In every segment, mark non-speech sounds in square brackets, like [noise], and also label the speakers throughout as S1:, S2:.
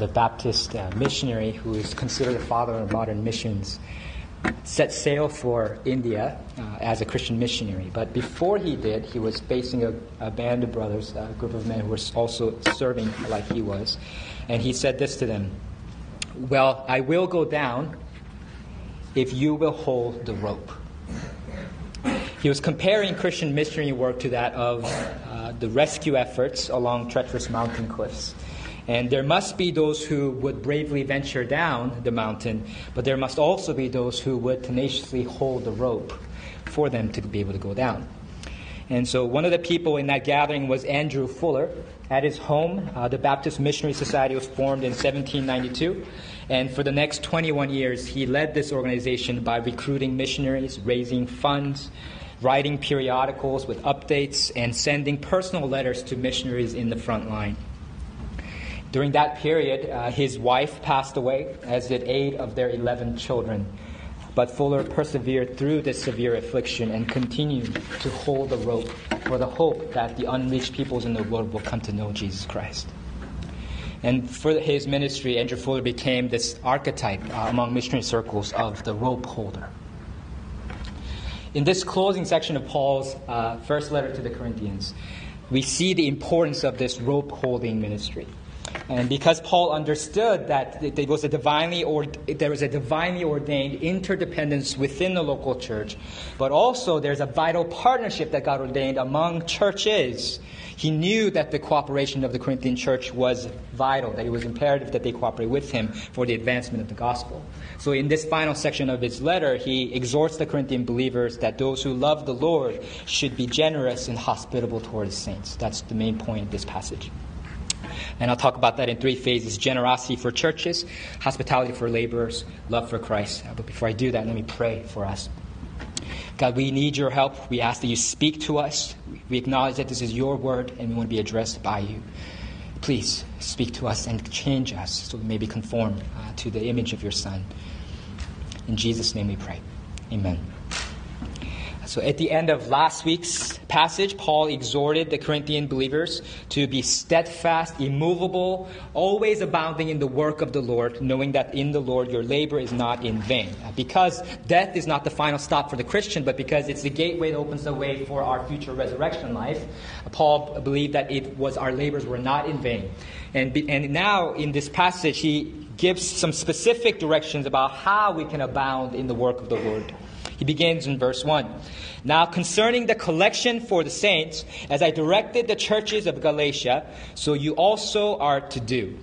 S1: the Baptist uh, missionary who is considered the father of modern missions, set sail for India uh, as a Christian missionary. But before he did, he was facing a, a, band of brothers, a group of men who were also serving like he was. And he said this to them Well, I will go down if you will hold the rope. He was comparing Christian missionary work to that of uh, the rescue efforts along treacherous mountain cliffs. And there must be those who would bravely venture down the mountain, but there must also be those who would tenaciously hold the rope for them to be able to go down. And so one of the people in that gathering was Andrew Fuller. At his home, uh, the Baptist Missionary Society was formed in 1792. And for the next 21 years, he led this organization by recruiting missionaries, raising funds, writing periodicals with updates, and sending personal letters to missionaries in the front line. During that period, uh, his wife passed away, as did eight of their 11 children. But Fuller persevered through this severe affliction and continued to hold the rope for the hope that the unreached peoples in the world will come to know Jesus Christ. And for his ministry, Andrew Fuller became this archetype uh, among missionary circles of the rope holder. In this closing section of Paul's uh, first letter to the Corinthians, we see the importance of this rope holding ministry. And because Paul understood that there was a divinely or there was a divinely ordained interdependence within the local church, but also there's a vital partnership that God ordained among churches. He knew that the cooperation of the Corinthian church was vital, that it was imperative that they cooperate with him for the advancement of the gospel. So, in this final section of his letter, he exhorts the Corinthian believers that those who love the Lord should be generous and hospitable towards saints. That's the main point of this passage. And I'll talk about that in three phases generosity for churches, hospitality for laborers, love for Christ. But before I do that, let me pray for us. God, we need your help. We ask that you speak to us. We acknowledge that this is your word and we want to be addressed by you. Please speak to us and change us so we may be conformed uh, to the image of your Son. In Jesus' name we pray. Amen. So at the end of last week's passage, Paul exhorted the Corinthian believers to be steadfast, immovable, always abounding in the work of the Lord, knowing that in the Lord your labor is not in vain. Because death is not the final stop for the Christian, but because it's the gateway that opens the way for our future resurrection life, Paul believed that it was our labors were not in vain. And, and now in this passage, he gives some specific directions about how we can abound in the work of the Lord. He begins in verse 1. Now, concerning the collection for the saints, as I directed the churches of Galatia, so you also are to do.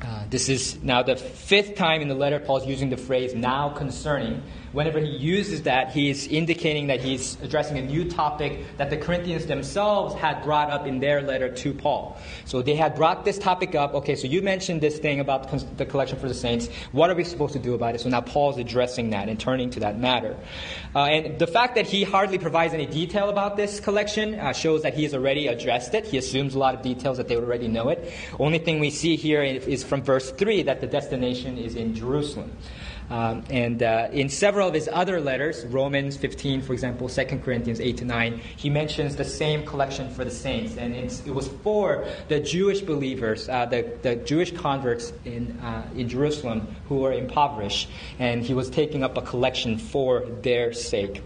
S1: Uh, this is now the fifth time in the letter Paul is using the phrase now concerning whenever he uses that, he's indicating that he's addressing a new topic that the Corinthians themselves had brought up in their letter to Paul. So they had brought this topic up. Okay, so you mentioned this thing about the collection for the saints. What are we supposed to do about it? So now Paul's addressing that and turning to that matter. Uh, and the fact that he hardly provides any detail about this collection uh, shows that he has already addressed it. He assumes a lot of details that they already know it. Only thing we see here is from verse 3 that the destination is in Jerusalem. Um, and uh, in several of his other letters, Romans 15, for example, 2 Corinthians 8 to 9, he mentions the same collection for the saints. And it was for the Jewish believers, uh, the, the Jewish converts in, uh, in Jerusalem who were impoverished. And he was taking up a collection for their sake.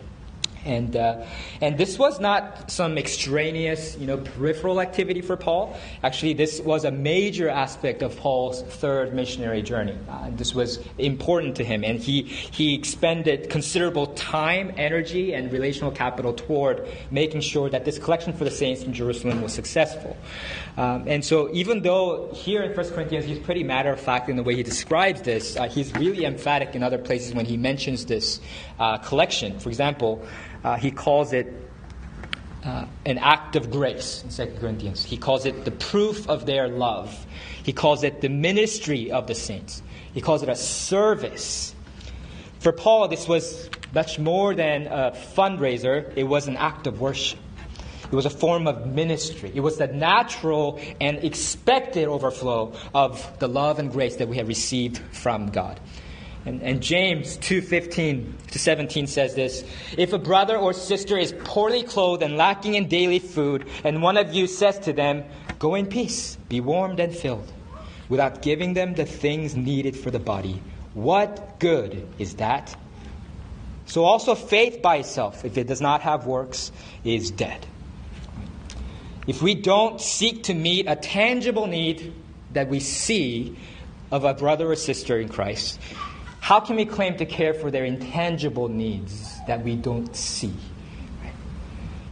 S1: And, uh, and this was not some extraneous, you know, peripheral activity for Paul. Actually, this was a major aspect of Paul's third missionary journey. Uh, this was important to him, and he, he expended considerable time, energy, and relational capital toward making sure that this collection for the saints in Jerusalem was successful. Um, and so, even though here in 1 Corinthians he's pretty matter of fact in the way he describes this, uh, he's really emphatic in other places when he mentions this uh, collection. For example, uh, he calls it uh, an act of grace in 2 Corinthians. He calls it the proof of their love. He calls it the ministry of the saints. He calls it a service. For Paul, this was much more than a fundraiser, it was an act of worship. It was a form of ministry. It was the natural and expected overflow of the love and grace that we have received from God. And, and James 2:15 to 17 says this, if a brother or sister is poorly clothed and lacking in daily food, and one of you says to them, "Go in peace, be warmed and filled," without giving them the things needed for the body, what good is that? So also faith by itself, if it does not have works, is dead. If we don't seek to meet a tangible need that we see of a brother or sister in Christ, how can we claim to care for their intangible needs that we don't see?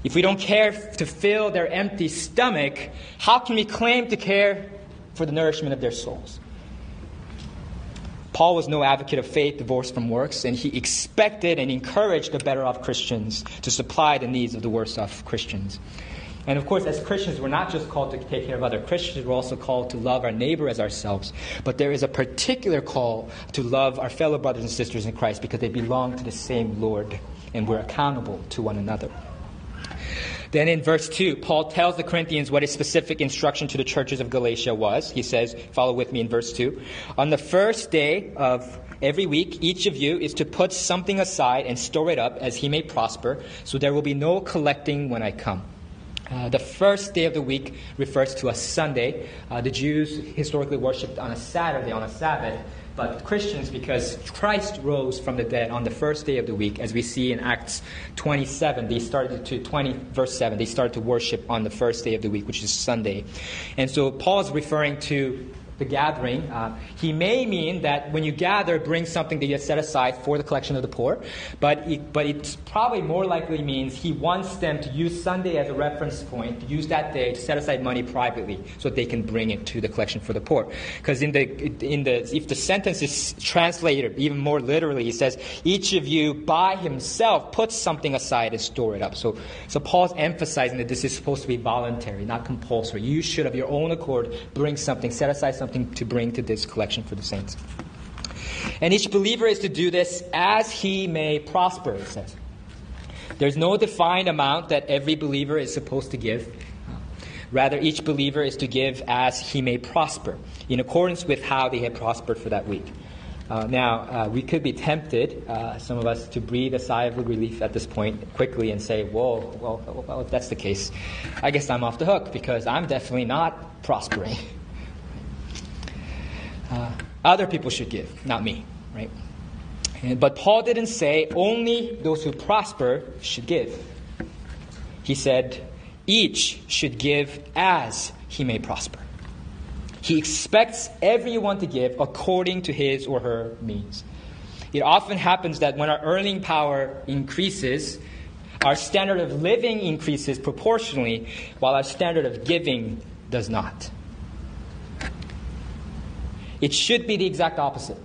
S1: If we don't care to fill their empty stomach, how can we claim to care for the nourishment of their souls? Paul was no advocate of faith divorced from works, and he expected and encouraged the better off Christians to supply the needs of the worse off Christians. And of course, as Christians, we're not just called to take care of other Christians, we're also called to love our neighbor as ourselves. But there is a particular call to love our fellow brothers and sisters in Christ because they belong to the same Lord, and we're accountable to one another. Then in verse 2, Paul tells the Corinthians what his specific instruction to the churches of Galatia was. He says, follow with me in verse 2. On the first day of every week, each of you is to put something aside and store it up as he may prosper, so there will be no collecting when I come. Uh, the first day of the week refers to a Sunday. Uh, the Jews historically worshipped on a Saturday, on a Sabbath. But Christians, because Christ rose from the dead on the first day of the week, as we see in Acts 27, they started to 20 verse 7, they started to worship on the first day of the week, which is Sunday. And so Paul is referring to the gathering. Uh, he may mean that when you gather, bring something that you set aside for the collection of the poor, but it, but it probably more likely means he wants them to use Sunday as a reference point, to use that day to set aside money privately so that they can bring it to the collection for the poor. Because in the in the if the sentence is translated even more literally, he says each of you by himself puts something aside and store it up. So so Paul's emphasizing that this is supposed to be voluntary, not compulsory. You should of your own accord bring something, set aside something something to bring to this collection for the saints. And each believer is to do this as he may prosper, it says. There's no defined amount that every believer is supposed to give. Rather, each believer is to give as he may prosper, in accordance with how they have prospered for that week. Uh, now, uh, we could be tempted, uh, some of us, to breathe a sigh of relief at this point quickly and say, Whoa, well, well, if that's the case, I guess I'm off the hook because I'm definitely not prospering. [laughs] Other people should give, not me, right? And, but Paul didn't say only those who prosper should give. He said each should give as he may prosper. He expects everyone to give according to his or her means. It often happens that when our earning power increases, our standard of living increases proportionally, while our standard of giving does not. It should be the exact opposite.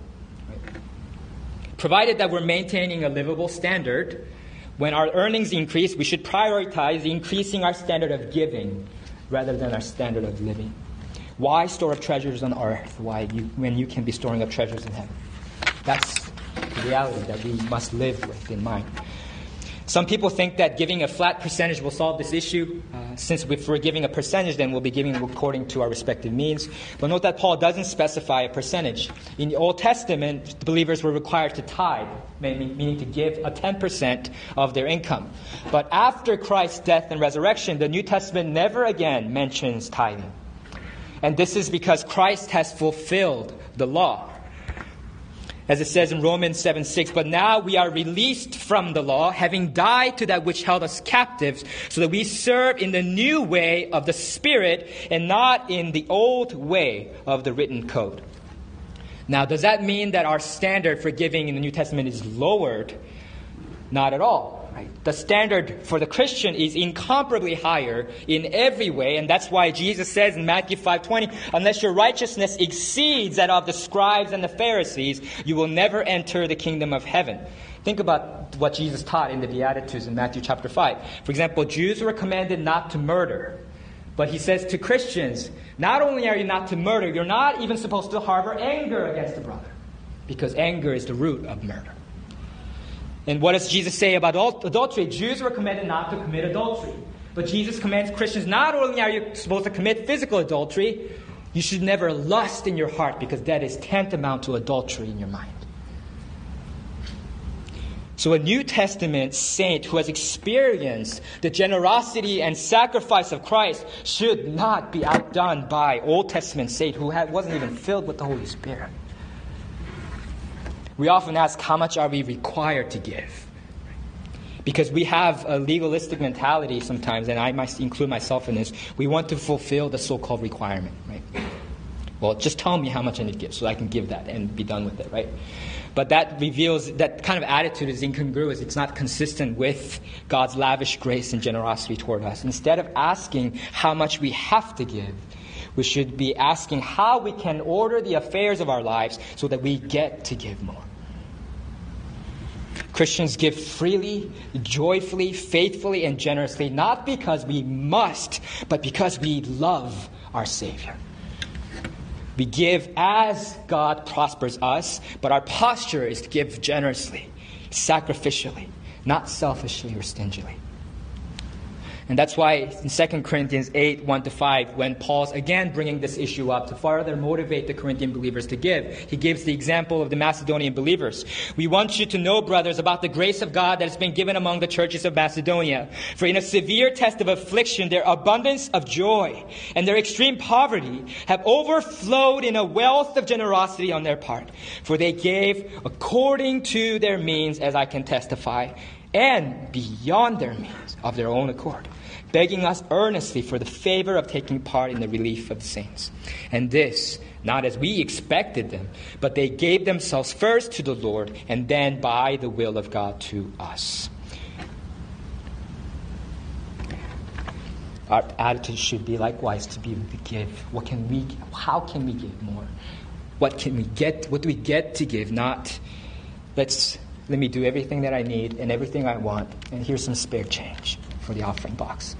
S1: Provided that we're maintaining a livable standard, when our earnings increase, we should prioritize increasing our standard of giving rather than our standard of living. Why store up treasures on earth why you, when you can be storing up treasures in heaven? That's the reality that we must live with in mind. Some people think that giving a flat percentage will solve this issue. Uh, since if we're giving a percentage, then we'll be giving according to our respective means. But note that Paul doesn't specify a percentage. In the Old Testament, the believers were required to tithe, meaning to give a 10% of their income. But after Christ's death and resurrection, the New Testament never again mentions tithing. And this is because Christ has fulfilled the law. As it says in Romans 7 6, but now we are released from the law, having died to that which held us captives, so that we serve in the new way of the Spirit and not in the old way of the written code. Now, does that mean that our standard for giving in the New Testament is lowered? Not at all. Right? The standard for the Christian is incomparably higher in every way, and that's why Jesus says in Matthew 5:20, "Unless your righteousness exceeds that of the scribes and the Pharisees, you will never enter the kingdom of heaven." Think about what Jesus taught in the Beatitudes in Matthew chapter 5. For example, Jews were commanded not to murder. But he says to Christians, not only are you not to murder, you're not even supposed to harbor anger against a brother, because anger is the root of murder. And what does Jesus say about adultery? Jews were commanded not to commit adultery. But Jesus commands Christians not only are you supposed to commit physical adultery, you should never lust in your heart because that is tantamount to adultery in your mind. So, a New Testament saint who has experienced the generosity and sacrifice of Christ should not be outdone by Old Testament saint who wasn't even filled with the Holy Spirit. We often ask, how much are we required to give? Because we have a legalistic mentality sometimes, and I might include myself in this. We want to fulfill the so called requirement, right? Well, just tell me how much I need to give so I can give that and be done with it, right? But that reveals that kind of attitude is incongruous. It's not consistent with God's lavish grace and generosity toward us. Instead of asking how much we have to give, we should be asking how we can order the affairs of our lives so that we get to give more. Christians give freely, joyfully, faithfully, and generously, not because we must, but because we love our Savior. We give as God prospers us, but our posture is to give generously, sacrificially, not selfishly or stingily. And that's why in 2 Corinthians 8, 1 to 5, when Paul's again bringing this issue up to further motivate the Corinthian believers to give, he gives the example of the Macedonian believers. We want you to know, brothers, about the grace of God that has been given among the churches of Macedonia. For in a severe test of affliction, their abundance of joy and their extreme poverty have overflowed in a wealth of generosity on their part. For they gave according to their means, as I can testify, and beyond their means of their own accord begging us earnestly for the favor of taking part in the relief of the saints. And this, not as we expected them, but they gave themselves first to the Lord and then by the will of God to us. Our attitude should be likewise to be able to give. What can we how can we give more? What can we get what do we get to give? Not let's let me do everything that I need and everything I want, and here's some spare change for the offering box.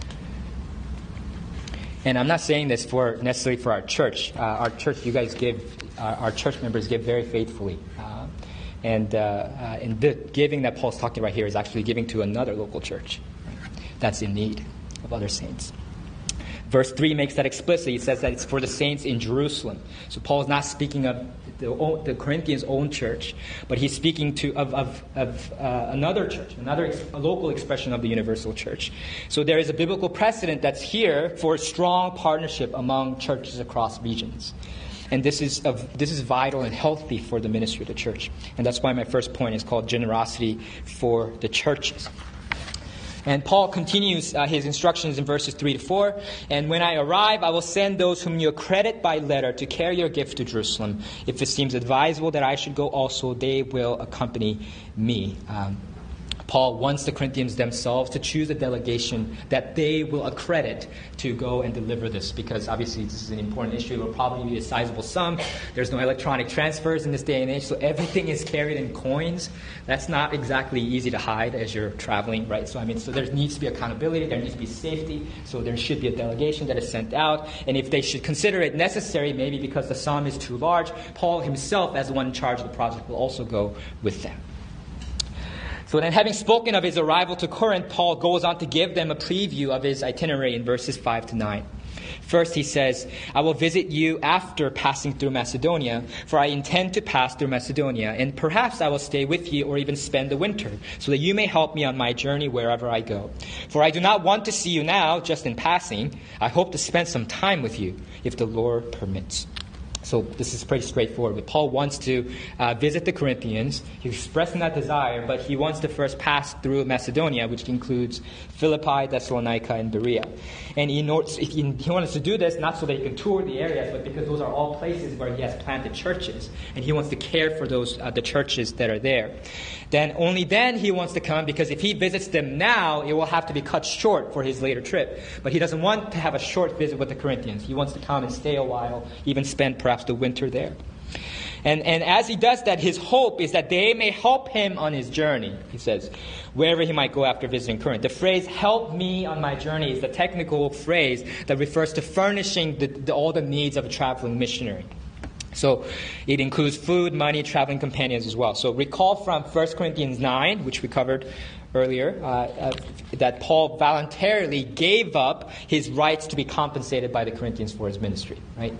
S1: And I'm not saying this for necessarily for our church. Uh, our church, you guys give, uh, our church members give very faithfully. Uh, and, uh, uh, and the giving that Paul's talking about here is actually giving to another local church that's in need of other saints. Verse 3 makes that explicit. He says that it's for the saints in Jerusalem. So Paul is not speaking of the, the Corinthians' own church, but he's speaking to, of, of, of uh, another church, another ex- local expression of the universal church. So there is a biblical precedent that's here for strong partnership among churches across regions. And this is, of, this is vital and healthy for the ministry of the church. And that's why my first point is called generosity for the churches. And Paul continues uh, his instructions in verses 3 to 4. And when I arrive, I will send those whom you accredit by letter to carry your gift to Jerusalem. If it seems advisable that I should go also, they will accompany me. Um, Paul wants the Corinthians themselves to choose a delegation that they will accredit to go and deliver this because obviously this is an important issue. It will probably be a sizable sum. There's no electronic transfers in this day and age, so everything is carried in coins. That's not exactly easy to hide as you're traveling, right? So, I mean, so there needs to be accountability, there needs to be safety, so there should be a delegation that is sent out. And if they should consider it necessary, maybe because the sum is too large, Paul himself, as the one in charge of the project, will also go with them. So then, having spoken of his arrival to Corinth, Paul goes on to give them a preview of his itinerary in verses 5 to 9. First, he says, I will visit you after passing through Macedonia, for I intend to pass through Macedonia, and perhaps I will stay with you or even spend the winter, so that you may help me on my journey wherever I go. For I do not want to see you now, just in passing. I hope to spend some time with you, if the Lord permits. So this is pretty straightforward. But Paul wants to uh, visit the Corinthians. He's expressing that desire, but he wants to first pass through Macedonia, which includes Philippi, Thessalonica, and Berea. And he, he, he wants to do this not so that he can tour the areas, but because those are all places where he has planted churches, and he wants to care for those uh, the churches that are there. Then only then he wants to come because if he visits them now, it will have to be cut short for his later trip. But he doesn't want to have a short visit with the Corinthians. He wants to come and stay a while, even spend perhaps the winter there. And, and as he does that, his hope is that they may help him on his journey, he says, wherever he might go after visiting Corinth. The phrase, help me on my journey, is the technical phrase that refers to furnishing the, the, all the needs of a traveling missionary. So it includes food, money, traveling companions as well. So recall from 1 Corinthians 9, which we covered earlier, uh, uh, that Paul voluntarily gave up his rights to be compensated by the Corinthians for his ministry, right?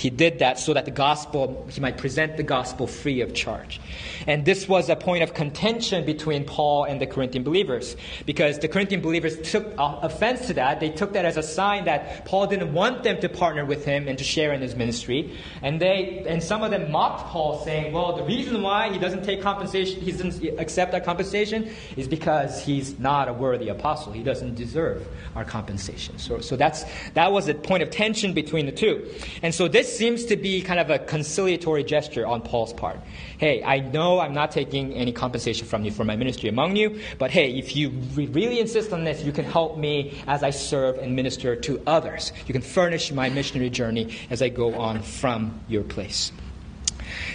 S1: He did that so that the gospel, he might present the gospel free of charge. And this was a point of contention between Paul and the Corinthian believers because the Corinthian believers took offense to that. They took that as a sign that Paul didn't want them to partner with him and to share in his ministry. And they, and some of them mocked Paul saying, well, the reason why he doesn't take compensation, he doesn't accept that compensation is because he's not a worthy apostle. He doesn't deserve our compensation. So, so that's, that was a point of tension between the two. And so this seems to be kind of a conciliatory gesture on Paul's part. Hey, I know I'm not taking any compensation from you for my ministry among you, but hey, if you really insist on this, you can help me as I serve and minister to others. You can furnish my missionary journey as I go on from your place.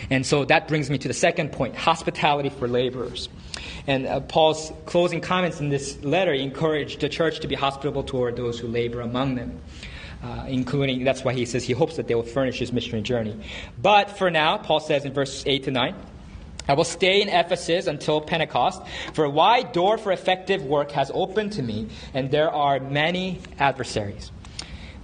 S1: And so that brings me to the second point hospitality for laborers. And uh, Paul's closing comments in this letter encourage the church to be hospitable toward those who labor among them. Uh, including, that's why he says he hopes that they will furnish his missionary journey. But for now, Paul says in verses 8 to 9, I will stay in Ephesus until Pentecost, for a wide door for effective work has opened to me, and there are many adversaries.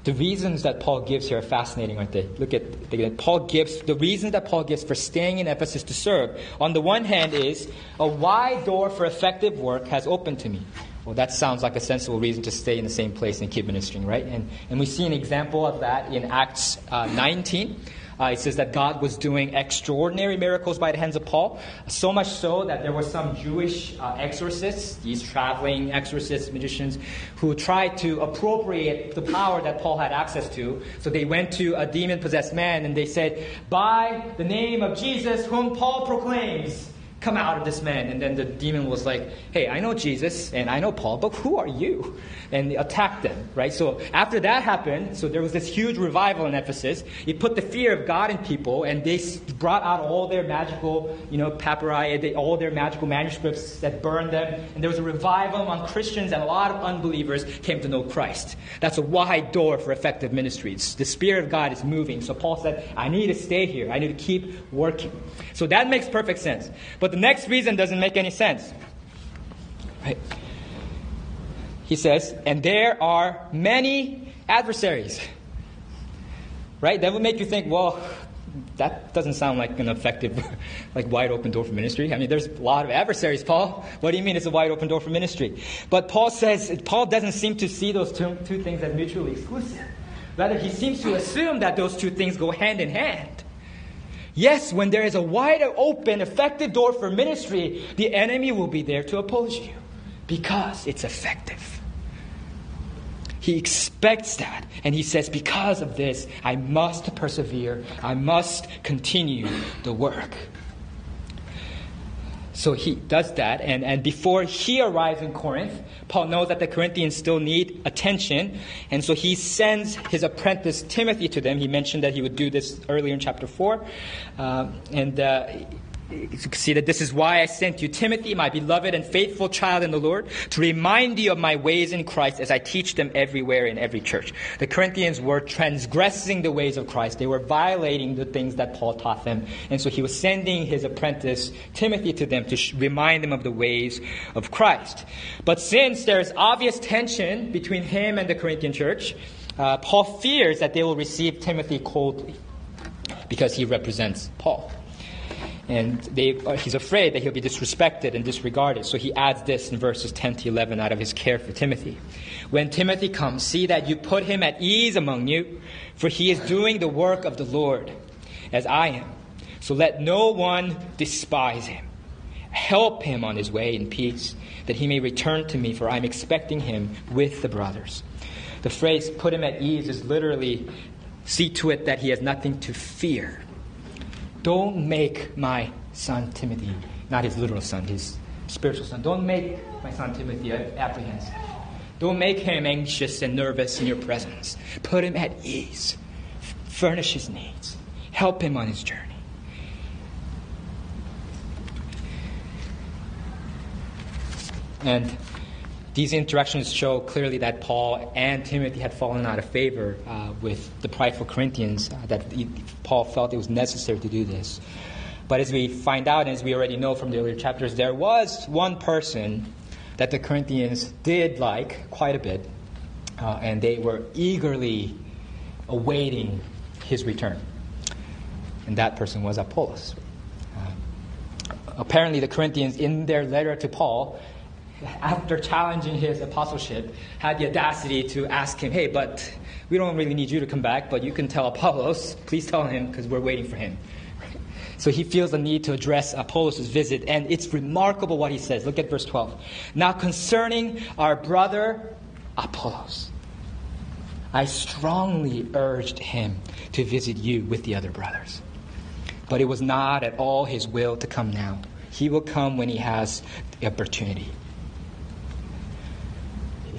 S1: The reasons that Paul gives here are fascinating, aren't they? Look at Paul gives the reasons that Paul gives for staying in Ephesus to serve. On the one hand, is a wide door for effective work has opened to me. Well, that sounds like a sensible reason to stay in the same place and keep ministering, right? And, and we see an example of that in Acts uh, 19. Uh, it says that God was doing extraordinary miracles by the hands of Paul, so much so that there were some Jewish uh, exorcists, these traveling exorcists, magicians, who tried to appropriate the power that Paul had access to. So they went to a demon possessed man and they said, By the name of Jesus, whom Paul proclaims, come out of this man. And then the demon was like, hey, I know Jesus and I know Paul, but who are you? And attacked them, right? So after that happened, so there was this huge revival in Ephesus. It put the fear of God in people and they brought out all their magical, you know, papyri, all their magical manuscripts that burned them. And there was a revival among Christians and a lot of unbelievers came to know Christ. That's a wide door for effective ministries. The Spirit of God is moving. So Paul said, I need to stay here. I need to keep working. So that makes perfect sense. But the next reason doesn't make any sense. Right? He says, and there are many adversaries. Right? That would make you think, well, that doesn't sound like an effective, [laughs] like wide open door for ministry. I mean, there's a lot of adversaries, Paul. What do you mean it's a wide open door for ministry? But Paul says, Paul doesn't seem to see those two, two things as mutually exclusive. Rather, he seems to assume that those two things go hand in hand. Yes, when there is a wide open, effective door for ministry, the enemy will be there to oppose you because it's effective. He expects that. And he says, Because of this, I must persevere. I must continue the work. So he does that. And, and before he arrives in Corinth, Paul knows that the Corinthians still need attention. And so he sends his apprentice Timothy to them. He mentioned that he would do this earlier in chapter 4. Uh, and uh, see that this is why I sent you Timothy, my beloved and faithful child in the Lord, to remind you of my ways in Christ as I teach them everywhere in every church. The Corinthians were transgressing the ways of Christ. They were violating the things that Paul taught them. And so he was sending his apprentice Timothy to them to sh- remind them of the ways of Christ. But since there's obvious tension between him and the Corinthian church, uh, Paul fears that they will receive Timothy coldly because he represents Paul. And they, uh, he's afraid that he'll be disrespected and disregarded. So he adds this in verses 10 to 11 out of his care for Timothy. When Timothy comes, see that you put him at ease among you, for he is doing the work of the Lord, as I am. So let no one despise him. Help him on his way in peace, that he may return to me, for I'm expecting him with the brothers. The phrase put him at ease is literally see to it that he has nothing to fear. Don't make my son Timothy, not his literal son, his spiritual son, don't make my son Timothy apprehensive. Don't make him anxious and nervous in your presence. Put him at ease. Furnish his needs. Help him on his journey. And these interactions show clearly that Paul and Timothy had fallen out of favor uh, with the prideful Corinthians, uh, that he, Paul felt it was necessary to do this. But as we find out, as we already know from the earlier chapters, there was one person that the Corinthians did like quite a bit, uh, and they were eagerly awaiting his return. and that person was Apollos. Uh, apparently, the Corinthians, in their letter to Paul, after challenging his apostleship, had the audacity to ask him, Hey, but we don't really need you to come back, but you can tell Apollos, please tell him, because we're waiting for him. So he feels the need to address Apollos' visit, and it's remarkable what he says. Look at verse 12. Now, concerning our brother Apollos, I strongly urged him to visit you with the other brothers. But it was not at all his will to come now. He will come when he has the opportunity.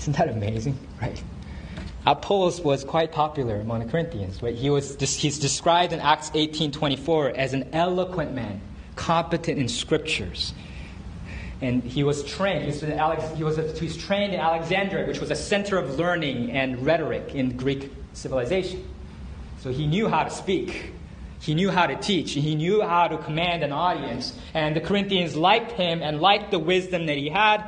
S1: Isn't that amazing? [laughs] Right? Apollos was quite popular among the Corinthians. Right? He was, he's described in Acts 18.24 as an eloquent man, competent in scriptures. And he was trained, he was, he, was, he was trained in Alexandria, which was a center of learning and rhetoric in Greek civilization. So he knew how to speak. He knew how to teach. He knew how to command an audience. And the Corinthians liked him and liked the wisdom that he had.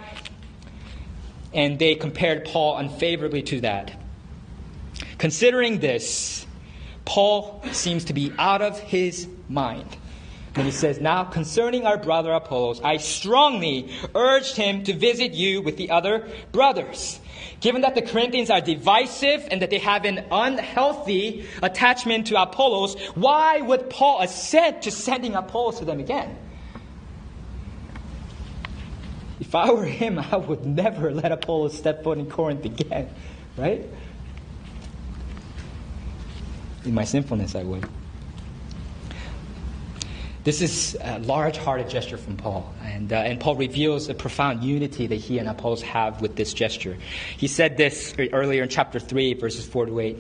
S1: And they compared Paul unfavorably to that. Considering this, Paul seems to be out of his mind. And he says, Now concerning our brother Apollos, I strongly urged him to visit you with the other brothers. Given that the Corinthians are divisive and that they have an unhealthy attachment to Apollos, why would Paul assent to sending Apollos to them again? If I were him, I would never let Apollos step foot in Corinth again, right? in my sinfulness, I would. This is a large hearted gesture from Paul. And, uh, and Paul reveals a profound unity that he and Apollos have with this gesture. He said this earlier in chapter 3, verses 4 to 8.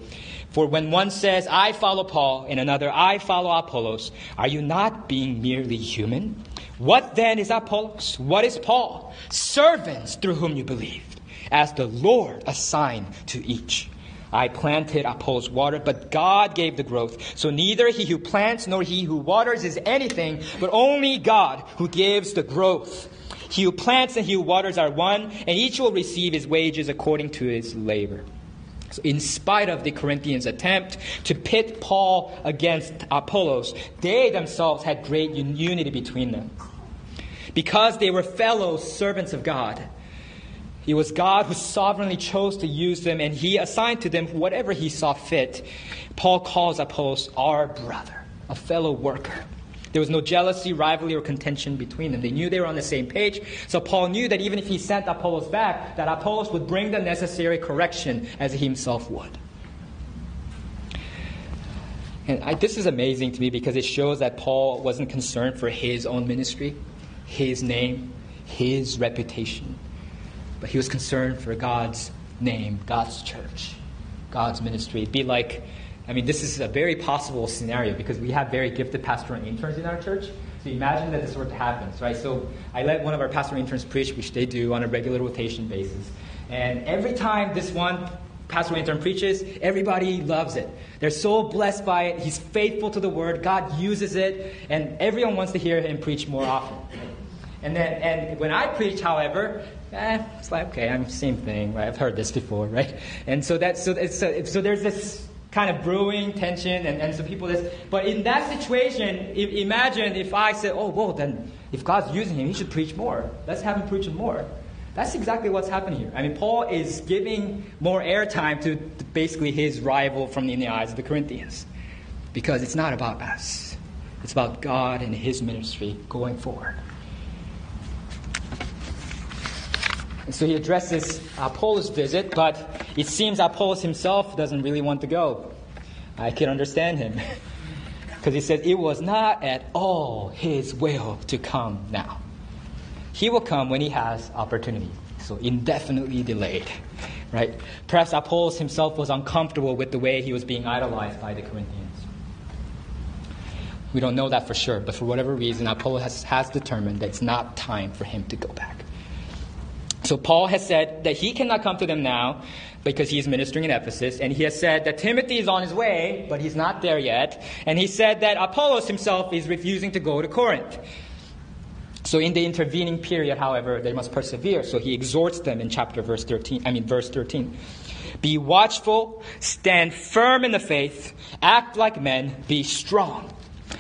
S1: For when one says, I follow Paul, and another, I follow Apollos, are you not being merely human? What then is Apollos? What is Paul? Servants through whom you believed, as the Lord assigned to each. I planted, Apollos watered, but God gave the growth. So neither he who plants nor he who waters is anything, but only God who gives the growth. He who plants and he who waters are one, and each will receive his wages according to his labor. In spite of the Corinthians' attempt to pit Paul against Apollos, they themselves had great unity between them. Because they were fellow servants of God, it was God who sovereignly chose to use them, and He assigned to them whatever He saw fit. Paul calls Apollos our brother, a fellow worker. There was no jealousy, rivalry, or contention between them. They knew they were on the same page. So Paul knew that even if he sent Apollos back, that Apollos would bring the necessary correction as he himself would. And I, this is amazing to me because it shows that Paul wasn't concerned for his own ministry, his name, his reputation but he was concerned for God's name, God's church, God's ministry. It'd be like, I mean, this is a very possible scenario because we have very gifted pastoral interns in our church. So imagine that this were to happen, right? So I let one of our pastoral interns preach, which they do on a regular rotation basis. And every time this one pastoral intern preaches, everybody loves it. They're so blessed by it. He's faithful to the word. God uses it, and everyone wants to hear him preach more often. And then, and when I preach, however, eh, it's like okay, I'm same thing, right? I've heard this before, right? And so that, so so, so there's this kind of brewing tension, and, and so people this. But in that situation, if, imagine if I said, oh, well, then if God's using him, he should preach more. Let's have him preach more. That's exactly what's happening here. I mean, Paul is giving more airtime to basically his rival from in the eyes of the Corinthians, because it's not about us. It's about God and His ministry going forward. And so he addresses Apollos' visit, but it seems Apollos himself doesn't really want to go. I can understand him. [laughs] Because he says it was not at all his will to come now. He will come when he has opportunity. So indefinitely delayed. Right? Perhaps Apollos himself was uncomfortable with the way he was being idolized by the Corinthians. We don't know that for sure, but for whatever reason, Apollos has, has determined that it's not time for him to go back. So Paul has said that he cannot come to them now because he is ministering in Ephesus, and he has said that Timothy is on his way, but he's not there yet. And he said that Apollos himself is refusing to go to Corinth. So in the intervening period, however, they must persevere. So he exhorts them in chapter verse 13, I mean verse 13. Be watchful, stand firm in the faith, act like men, be strong.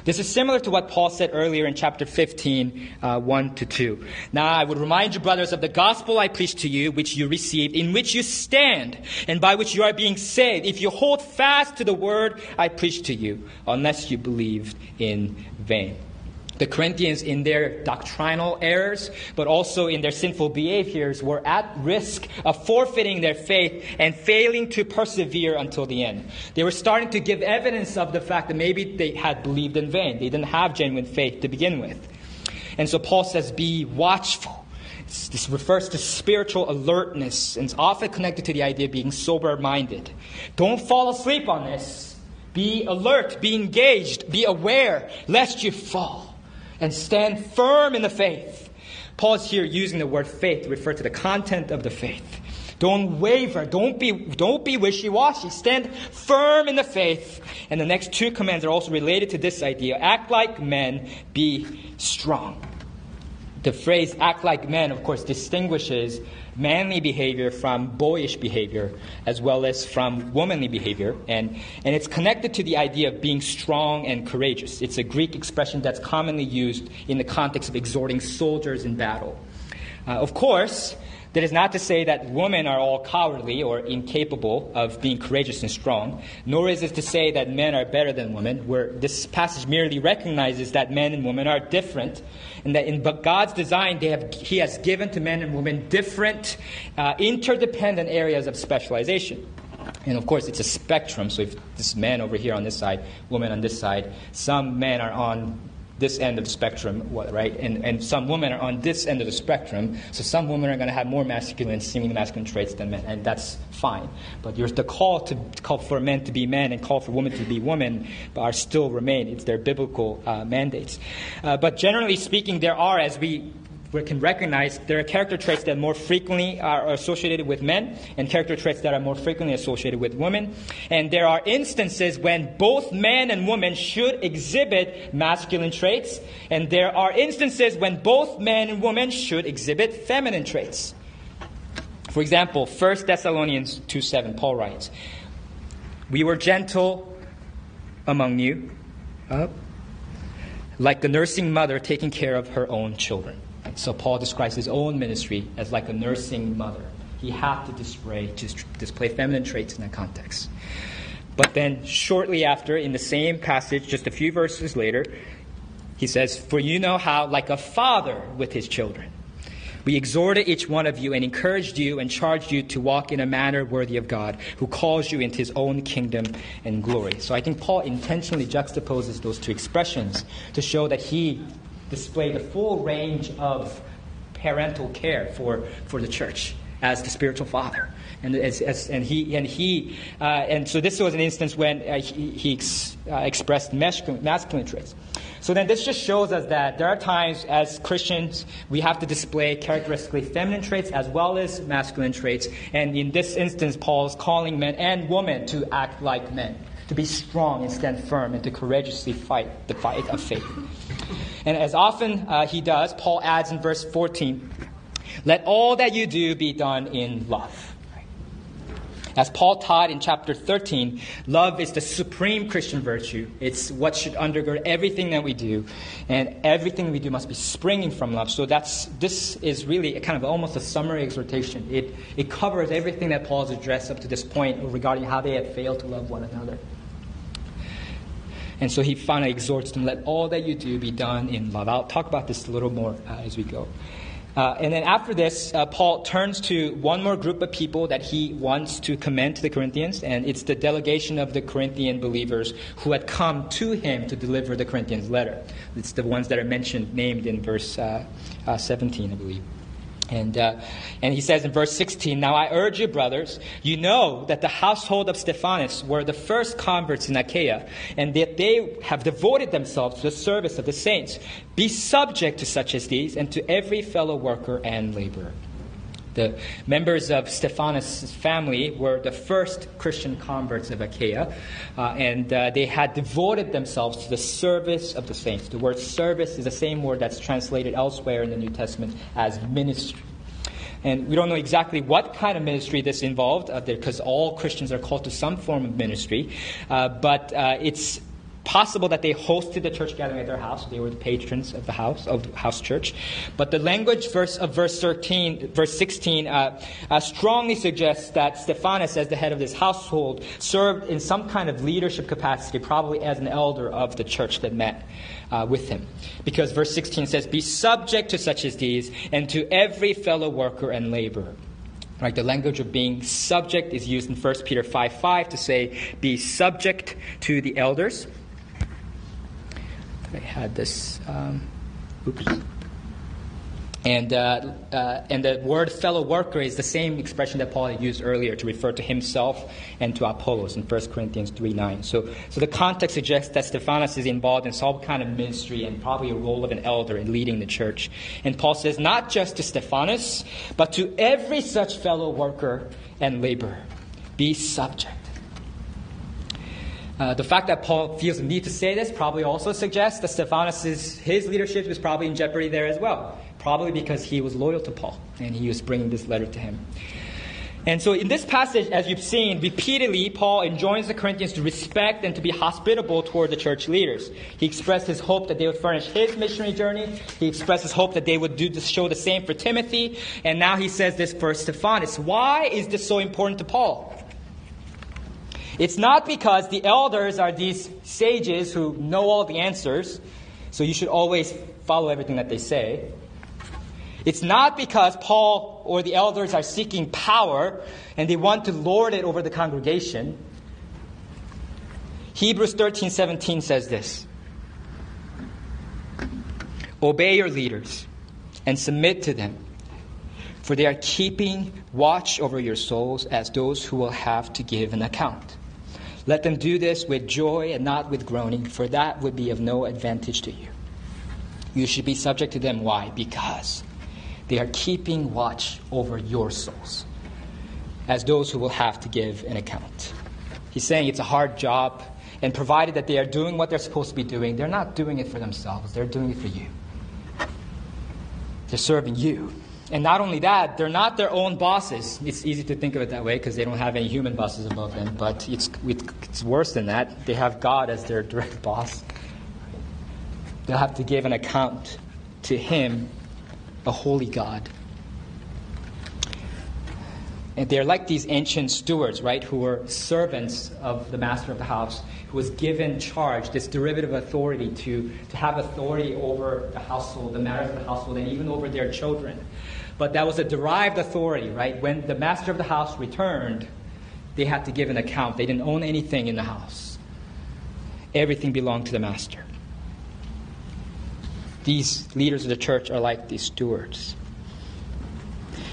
S1: This is similar to what Paul said earlier in chapter 15, uh, 1 to 2. Now I would remind you, brothers, of the gospel I preached to you, which you received, in which you stand, and by which you are being saved, if you hold fast to the word I preached to you, unless you believed in vain the Corinthians, in their doctrinal errors, but also in their sinful behaviors, were at risk of forfeiting their faith and failing to persevere until the end. They were starting to give evidence of the fact that maybe they had believed in vain. They didn't have genuine faith to begin with. And so Paul says, Be watchful. This refers to spiritual alertness and it's often connected to the idea of being sober minded. Don't fall asleep on this. Be alert, be engaged, be aware, lest you fall and stand firm in the faith. Paul is here using the word faith to refer to the content of the faith. Don't waver. Don't be, don't be wishy-washy. Stand firm in the faith. And the next two commands are also related to this idea. Act like men, be strong. The phrase act like men, of course, distinguishes manly behavior from boyish behavior, as well as from womanly behavior. And, and it's connected to the idea of being strong and courageous. It's a Greek expression that's commonly used in the context of exhorting soldiers in battle. Uh, of course, that is not to say that women are all cowardly or incapable of being courageous and strong, nor is it to say that men are better than women, where this passage merely recognizes that men and women are different, and that in God's design, have, He has given to men and women different, uh, interdependent areas of specialization. And of course, it's a spectrum. So if this man over here on this side, woman on this side, some men are on this end of the spectrum, right? And, and some women are on this end of the spectrum. So some women are going to have more masculine, seemingly masculine traits than men, and that's fine. But the call to call for men to be men and call for women to be women are still remain. It's their biblical uh, mandates. Uh, but generally speaking, there are, as we we can recognize there are character traits that more frequently are associated with men and character traits that are more frequently associated with women. And there are instances when both men and women should exhibit masculine traits, and there are instances when both men and women should exhibit feminine traits. For example, 1 Thessalonians 2 7, Paul writes, We were gentle among you, uh, like the nursing mother taking care of her own children. So Paul describes his own ministry as like a nursing mother. He had to display, to display feminine traits in that context. But then, shortly after, in the same passage, just a few verses later, he says, For you know how, like a father with his children, we exhorted each one of you and encouraged you and charged you to walk in a manner worthy of God, who calls you into his own kingdom and glory. So I think Paul intentionally juxtaposes those two expressions to show that he display the full range of parental care for, for the church as the spiritual father. And, as, as, and he, and, he uh, and so this was an instance when uh, he, he ex, uh, expressed masculine, masculine traits. So then this just shows us that there are times as Christians we have to display characteristically feminine traits as well as masculine traits. And in this instance, Paul is calling men and women to act like men to be strong and stand firm and to courageously fight the fight of faith. And as often uh, he does, Paul adds in verse 14, let all that you do be done in love. As Paul taught in chapter 13, love is the supreme Christian virtue. It's what should undergird everything that we do, and everything we do must be springing from love. So that's this is really kind of almost a summary exhortation. It it covers everything that Paul's addressed up to this point regarding how they had failed to love one another. And so he finally exhorts them, let all that you do be done in love. I'll talk about this a little more uh, as we go. Uh, and then after this, uh, Paul turns to one more group of people that he wants to commend to the Corinthians, and it's the delegation of the Corinthian believers who had come to him to deliver the Corinthians letter. It's the ones that are mentioned, named in verse uh, uh 17, I believe. And, uh, and he says in verse 16, Now I urge you, brothers, you know that the household of Stephanas were the first converts in Achaia, and that they have devoted themselves to the service of the saints. Be subject to such as these, and to every fellow worker and laborer. The members of Stephanas' family were the first Christian converts of Achaia, uh, and uh, they had devoted themselves to the service of the saints. The word service is the same word that's translated elsewhere in the New Testament as ministry. And we don't know exactly what kind of ministry this involved, because uh, all Christians are called to some form of ministry. Uh, but uh, it's possible that they hosted the church gathering at their house. They were the patrons of the house, of house church. But the language verse of verse 13, verse 16, uh, uh, strongly suggests that Stephanas, as the head of this household, served in some kind of leadership capacity, probably as an elder of the church that met uh, with him. Because verse 16 says, Be subject to such as these, and to every fellow worker and laborer. Right, the language of being subject is used in 1 Peter 5 5 to say, Be subject to the elders. I had this. Um, oops. And, uh, uh, and the word fellow worker is the same expression that Paul had used earlier to refer to himself and to Apollos in 1 Corinthians 3 9. So, so the context suggests that Stephanas is involved in some kind of ministry and probably a role of an elder in leading the church. And Paul says, not just to Stephanas, but to every such fellow worker and laborer, be subject. Uh, the fact that Paul feels the need to say this probably also suggests that Stephanas' his leadership was probably in jeopardy there as well probably because he was loyal to Paul and he was bringing this letter to him. And so, in this passage, as you've seen, repeatedly, Paul enjoins the Corinthians to respect and to be hospitable toward the church leaders. He expressed his hope that they would furnish his missionary journey. He expressed his hope that they would do show the same for Timothy. And now he says this for Stephanas. Why is this so important to Paul? It's not because the elders are these sages who know all the answers, so you should always follow everything that they say. It's not because Paul or the elders are seeking power and they want to lord it over the congregation. Hebrews 13:17 says this. Obey your leaders and submit to them, for they are keeping watch over your souls as those who will have to give an account. Let them do this with joy and not with groaning, for that would be of no advantage to you. You should be subject to them. Why? Because they are keeping watch over your souls as those who will have to give an account. He's saying it's a hard job, and provided that they are doing what they're supposed to be doing, they're not doing it for themselves, they're doing it for you. They're serving you. And not only that, they're not their own bosses. It's easy to think of it that way because they don't have any human bosses above them, but it's, it's worse than that. They have God as their direct boss. They'll have to give an account to Him a holy God. And they're like these ancient stewards, right, who were servants of the master of the house, who was given charge, this derivative authority to, to have authority over the household, the matters of the household, and even over their children. But that was a derived authority, right? When the master of the house returned, they had to give an account. They didn't own anything in the house, everything belonged to the master. These leaders of the church are like these stewards.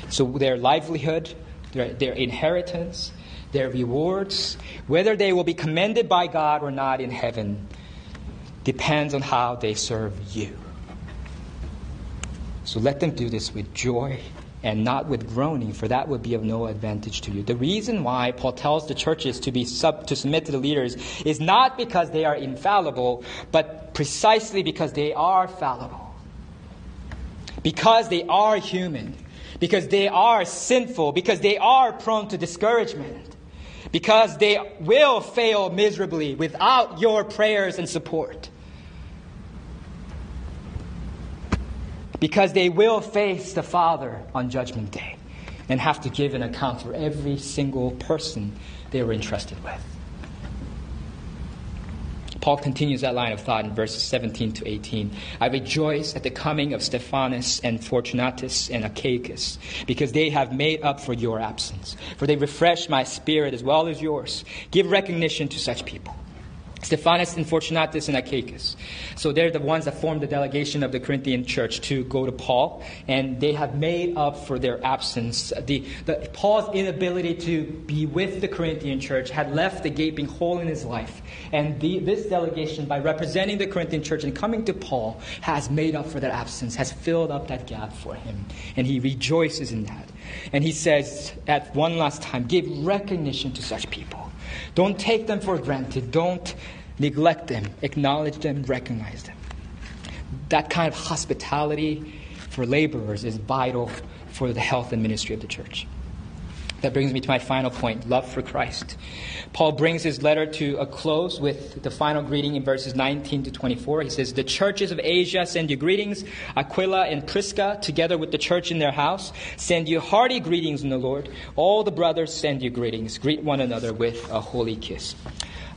S1: So their livelihood, their, their inheritance, their rewards, whether they will be commended by God or not in heaven, depends on how they serve you. So let them do this with joy and not with groaning, for that would be of no advantage to you. The reason why Paul tells the churches to be sub, to submit to the leaders is not because they are infallible, but precisely because they are fallible. Because they are human, because they are sinful, because they are prone to discouragement, because they will fail miserably without your prayers and support. because they will face the Father on Judgment Day and have to give an account for every single person they were entrusted with. Paul continues that line of thought in verses 17 to 18. I rejoice at the coming of Stephanas and Fortunatus and Achaicus, because they have made up for your absence. For they refresh my spirit as well as yours. Give recognition to such people. Stephanas and Fortunatus and Achaicus. So they're the ones that formed the delegation of the Corinthian church to go to Paul, and they have made up for their absence. The, the, Paul's inability to be with the Corinthian church had left a gaping hole in his life. And the, this delegation, by representing the Corinthian church and coming to Paul, has made up for that absence, has filled up that gap for him. And he rejoices in that. And he says, at one last time, give recognition to such people. Don't take them for granted. Don't neglect them. Acknowledge them, recognize them. That kind of hospitality for laborers is vital for the health and ministry of the church. That brings me to my final point love for Christ. Paul brings his letter to a close with the final greeting in verses 19 to 24. He says, The churches of Asia send you greetings. Aquila and Prisca, together with the church in their house, send you hearty greetings in the Lord. All the brothers send you greetings. Greet one another with a holy kiss.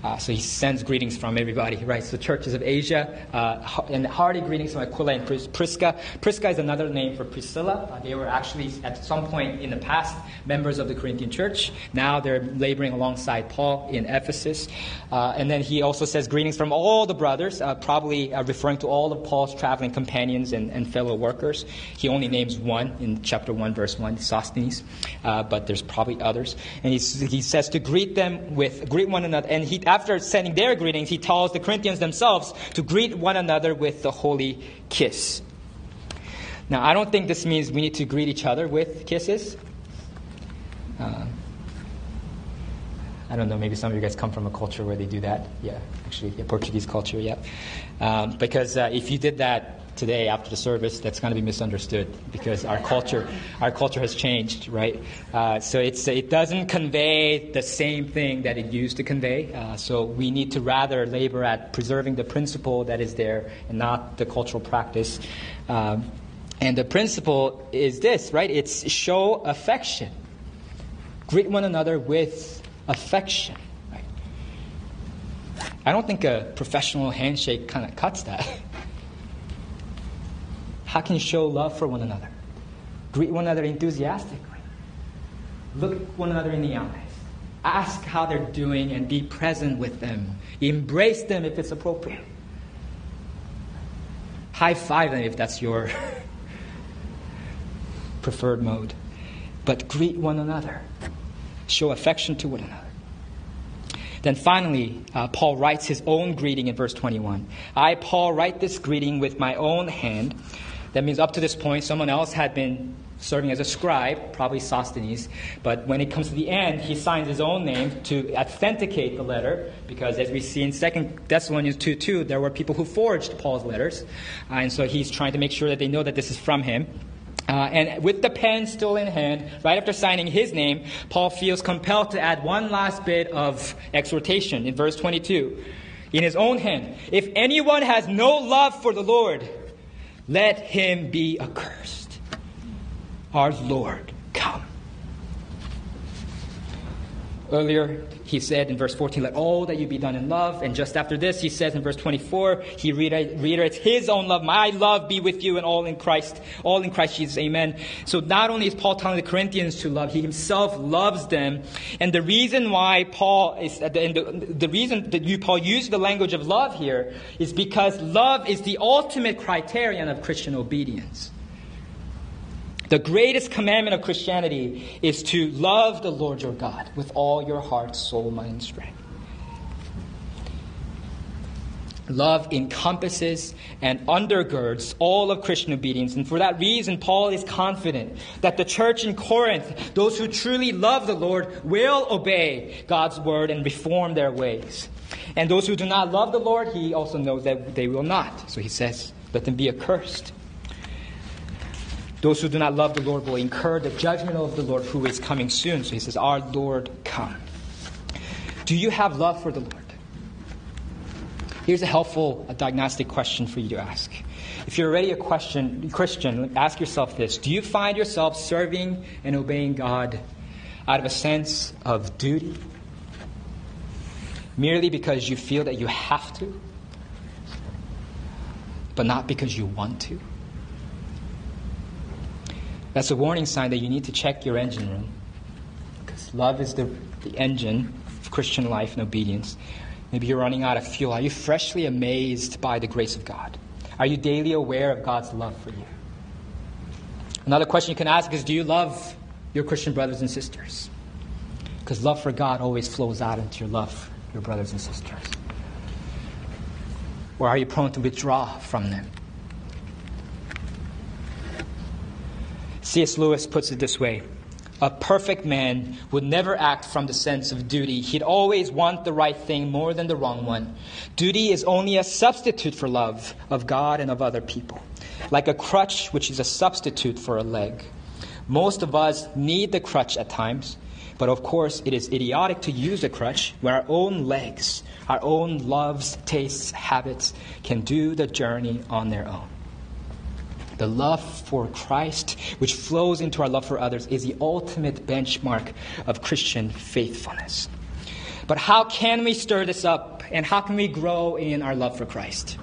S1: Uh, so he sends greetings from everybody, right? So churches of Asia, uh, and hearty greetings from Aquila and Pris- Prisca. Prisca is another name for Priscilla. Uh, they were actually at some point in the past members of the Corinthian church. Now they're laboring alongside Paul in Ephesus. Uh, and then he also says greetings from all the brothers, uh, probably uh, referring to all of Paul's traveling companions and, and, fellow workers. He only names one in chapter 1, verse 1, Sosthenes, but there's probably others. And he, he says to greet them with, greet one another. And he after sending their greetings, he tells the Corinthians themselves to greet one another with the holy kiss. Now, I don't think this means we need to greet each other with kisses. Uh, I don't know, maybe some of you guys come from a culture where they do that. Yeah, actually, a Portuguese culture, yeah. Um, because uh, if you did that today after the service that's going to be misunderstood because our culture our culture has changed right? Uh, so it's it doesn't convey the same thing that it used to convey. Uh, so we need to rather labor at preserving the principle that is there and not the cultural practice. Um, and the principle is this right? It's show affection. Greet one another with affection right? I don't think a professional handshake kind of cuts that. [laughs] How can you show love for one another? Greet one another enthusiastically. Look one another in the eyes. Ask how they're doing and be present with them. Embrace them if it's appropriate. High five them if that's your [laughs] preferred mode. But greet one another. Show affection to one another. Then finally, uh, Paul writes his own greeting in verse 21. I, Paul, write this greeting with my own hand. That means up to this point, someone else had been serving as a scribe, probably Sosthenes. But when it comes to the end, he signs his own name to authenticate the letter, because as we see in 2 Thessalonians 2 2, there were people who forged Paul's letters. Uh, and so he's trying to make sure that they know that this is from him. Uh, and with the pen still in hand, right after signing his name, Paul feels compelled to add one last bit of exhortation in verse 22. In his own hand, if anyone has no love for the Lord, let him be accursed. Our Lord, come. Earlier, he said in verse 14, Let all that you be done in love. And just after this, he says in verse 24, he reiterates his own love. My love be with you and all in Christ, all in Christ Jesus. Amen. So not only is Paul telling the Corinthians to love, he himself loves them. And the reason why Paul is, and the, the reason that you, Paul used the language of love here is because love is the ultimate criterion of Christian obedience. The greatest commandment of Christianity is to love the Lord your God with all your heart, soul, mind, and strength. Love encompasses and undergirds all of Christian obedience. And for that reason, Paul is confident that the church in Corinth, those who truly love the Lord, will obey God's word and reform their ways. And those who do not love the Lord, he also knows that they will not. So he says, let them be accursed. Those who do not love the Lord will incur the judgment of the Lord who is coming soon. So he says, Our Lord, come. Do you have love for the Lord? Here's a helpful diagnostic question for you to ask. If you're already a question, Christian, ask yourself this Do you find yourself serving and obeying God out of a sense of duty? Merely because you feel that you have to, but not because you want to? That's a warning sign that you need to check your engine room. Because love is the, the engine of Christian life and obedience. Maybe you're running out of fuel. Are you freshly amazed by the grace of God? Are you daily aware of God's love for you? Another question you can ask is Do you love your Christian brothers and sisters? Because love for God always flows out into your love for your brothers and sisters. Or are you prone to withdraw from them? C.S. Lewis puts it this way A perfect man would never act from the sense of duty. He'd always want the right thing more than the wrong one. Duty is only a substitute for love of God and of other people, like a crutch which is a substitute for a leg. Most of us need the crutch at times. But of course, it is idiotic to use a crutch when our own legs, our own loves, tastes, habits can do the journey on their own. The love for Christ, which flows into our love for others, is the ultimate benchmark of Christian faithfulness. But how can we stir this up and how can we grow in our love for Christ?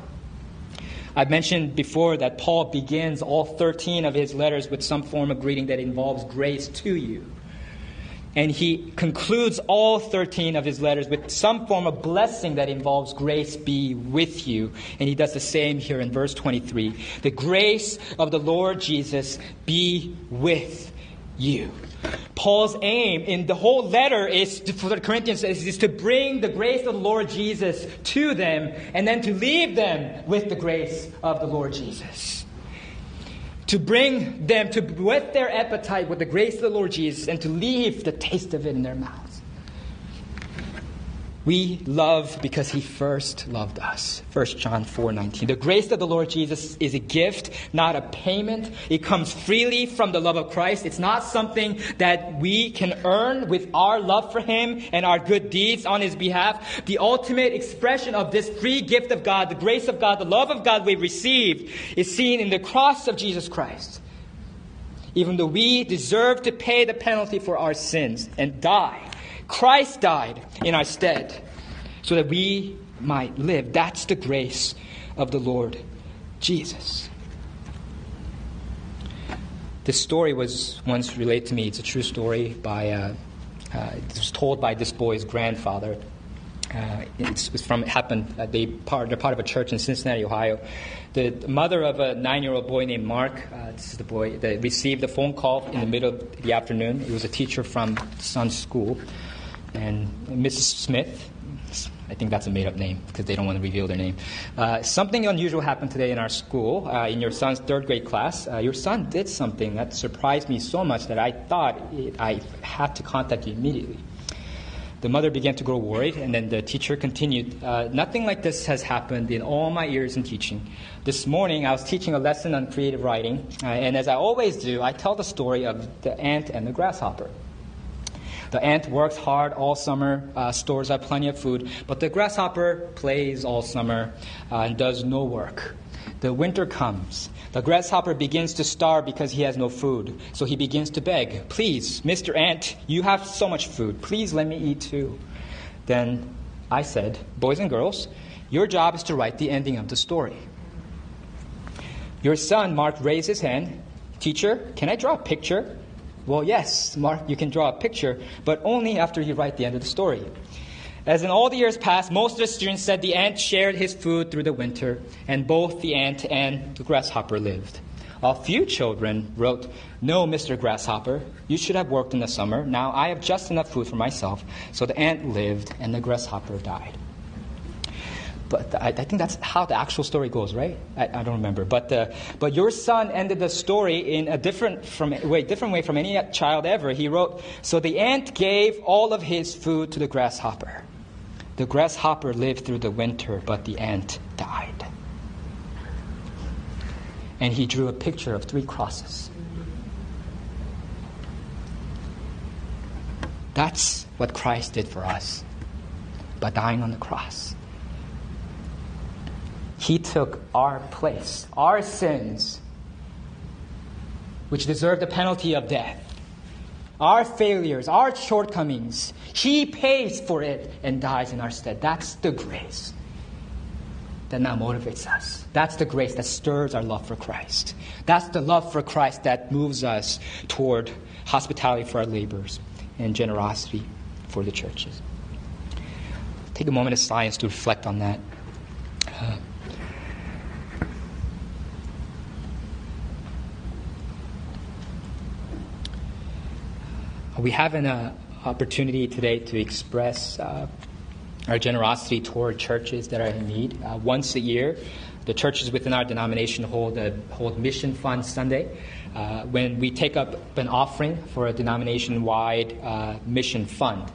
S1: I've mentioned before that Paul begins all 13 of his letters with some form of greeting that involves grace to you. And he concludes all 13 of his letters with some form of blessing that involves grace be with you. And he does the same here in verse 23. The grace of the Lord Jesus be with you. Paul's aim in the whole letter is to, for the Corinthians is, is to bring the grace of the Lord Jesus to them and then to leave them with the grace of the Lord Jesus to bring them to whet their appetite with the grace of the Lord Jesus and to leave the taste of it in their mouth. We love because he first loved us. 1 John 4 19. The grace of the Lord Jesus is a gift, not a payment. It comes freely from the love of Christ. It's not something that we can earn with our love for him and our good deeds on his behalf. The ultimate expression of this free gift of God, the grace of God, the love of God we've received, is seen in the cross of Jesus Christ. Even though we deserve to pay the penalty for our sins and die Christ died in our stead so that we might live. That's the grace of the Lord Jesus. This story was once related to me. It's a true story by, uh, uh, it was told by this boy's grandfather. Uh, it's, it's, from it happened. Uh, they part, they're part of a church in Cincinnati, Ohio. The mother of a nine-year-old boy named Mark, uh, this is the boy that received a phone call in the middle of the afternoon. He was a teacher from son's school and Mrs. Smith. I think that's a made up name because they don't want to reveal their name. Uh, something unusual happened today in our school, uh, in your son's third grade class. Uh, your son did something that surprised me so much that I thought it, I had to contact you immediately. The mother began to grow worried, and then the teacher continued. Uh, nothing like this has happened in all my years in teaching. This morning, I was teaching a lesson on creative writing, uh, and as I always do, I tell the story of the ant and the grasshopper. The ant works hard all summer, uh, stores up plenty of food, but the grasshopper plays all summer uh, and does no work. The winter comes. The grasshopper begins to starve because he has no food. So he begins to beg, Please, Mr. Ant, you have so much food. Please let me eat too. Then I said, Boys and girls, your job is to write the ending of the story. Your son, Mark, raised his hand. Teacher, can I draw a picture? Well, yes, Mark, you can draw a picture, but only after you write the end of the story. As in all the years past, most of the students said the ant shared his food through the winter, and both the ant and the grasshopper lived. A few children wrote, No, Mr. Grasshopper, you should have worked in the summer. Now I have just enough food for myself. So the ant lived, and the grasshopper died. But I, I, think that's how the actual story goes, right? I, I don't remember. But, uh, but your son ended the story in a different, from, way, different way from any child ever. He wrote, So the ant gave all of his food to the grasshopper. The grasshopper lived through the winter, but the ant died. And he drew a picture of three crosses. That's what Christ did for us by dying on the cross. He took our place, our sins, which deserve the penalty of death, our failures, our shortcomings. He pays for it and dies in our stead. That's the grace that now motivates us. That's the grace that stirs our love for Christ. That's the love for Christ that moves us toward hospitality for our labors and generosity for the churches. Take a moment of silence to reflect on that. Uh, we have an uh, opportunity today to express uh, our generosity toward churches that are in need. Uh, once a year, the churches within our denomination hold a hold Mission Fund Sunday, uh, when we take up an offering for a denomination-wide uh, mission fund.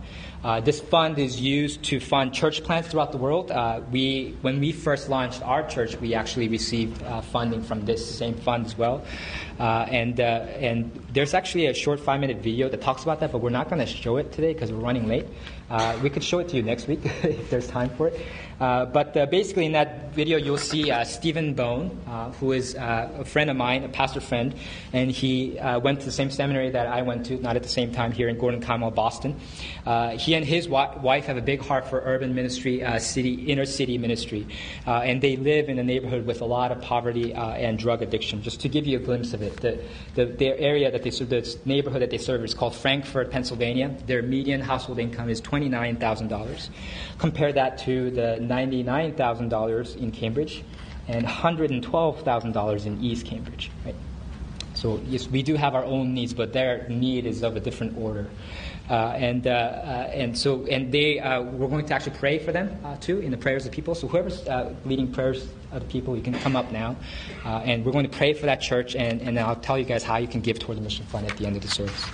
S1: Uh, this fund is used to fund church plants throughout the world. Uh, we, when we first launched our church, we actually received uh, funding from this same fund as well. Uh, and, uh, and there's actually a short five minute video that talks about that, but we're not going to show it today because we're running late. Uh, we could show it to you next week [laughs] if there's time for it. Uh, but uh, basically, in that video, you'll see uh, Stephen Bone, uh, who is uh, a friend of mine, a pastor friend, and he went to the same seminary that I went to, not at the same time, here in Gordon Conwell, Boston. he and his wife have a big heart for urban ministry, city, inner city ministry, and they live in a neighborhood with a lot of poverty and drug addiction. Just to give you a glimpse of it, the, the, area that they serve, the neighborhood that they serve is called Frankford, Pennsylvania. Their median household income is $29,000. Compare that to the $99,000 in Cambridge and $112,000 in East Cambridge. Right? So yes, we do have our own needs, but their need is of a different order. Uh, and uh, uh, and so and they uh, we're going to actually pray for them uh, too in the prayers of people. So whoever's uh, leading prayers of the people, you can come up now, and we're going to pray for that church. And, and I'll tell you guys how you can give toward the mission fund at the end of the service.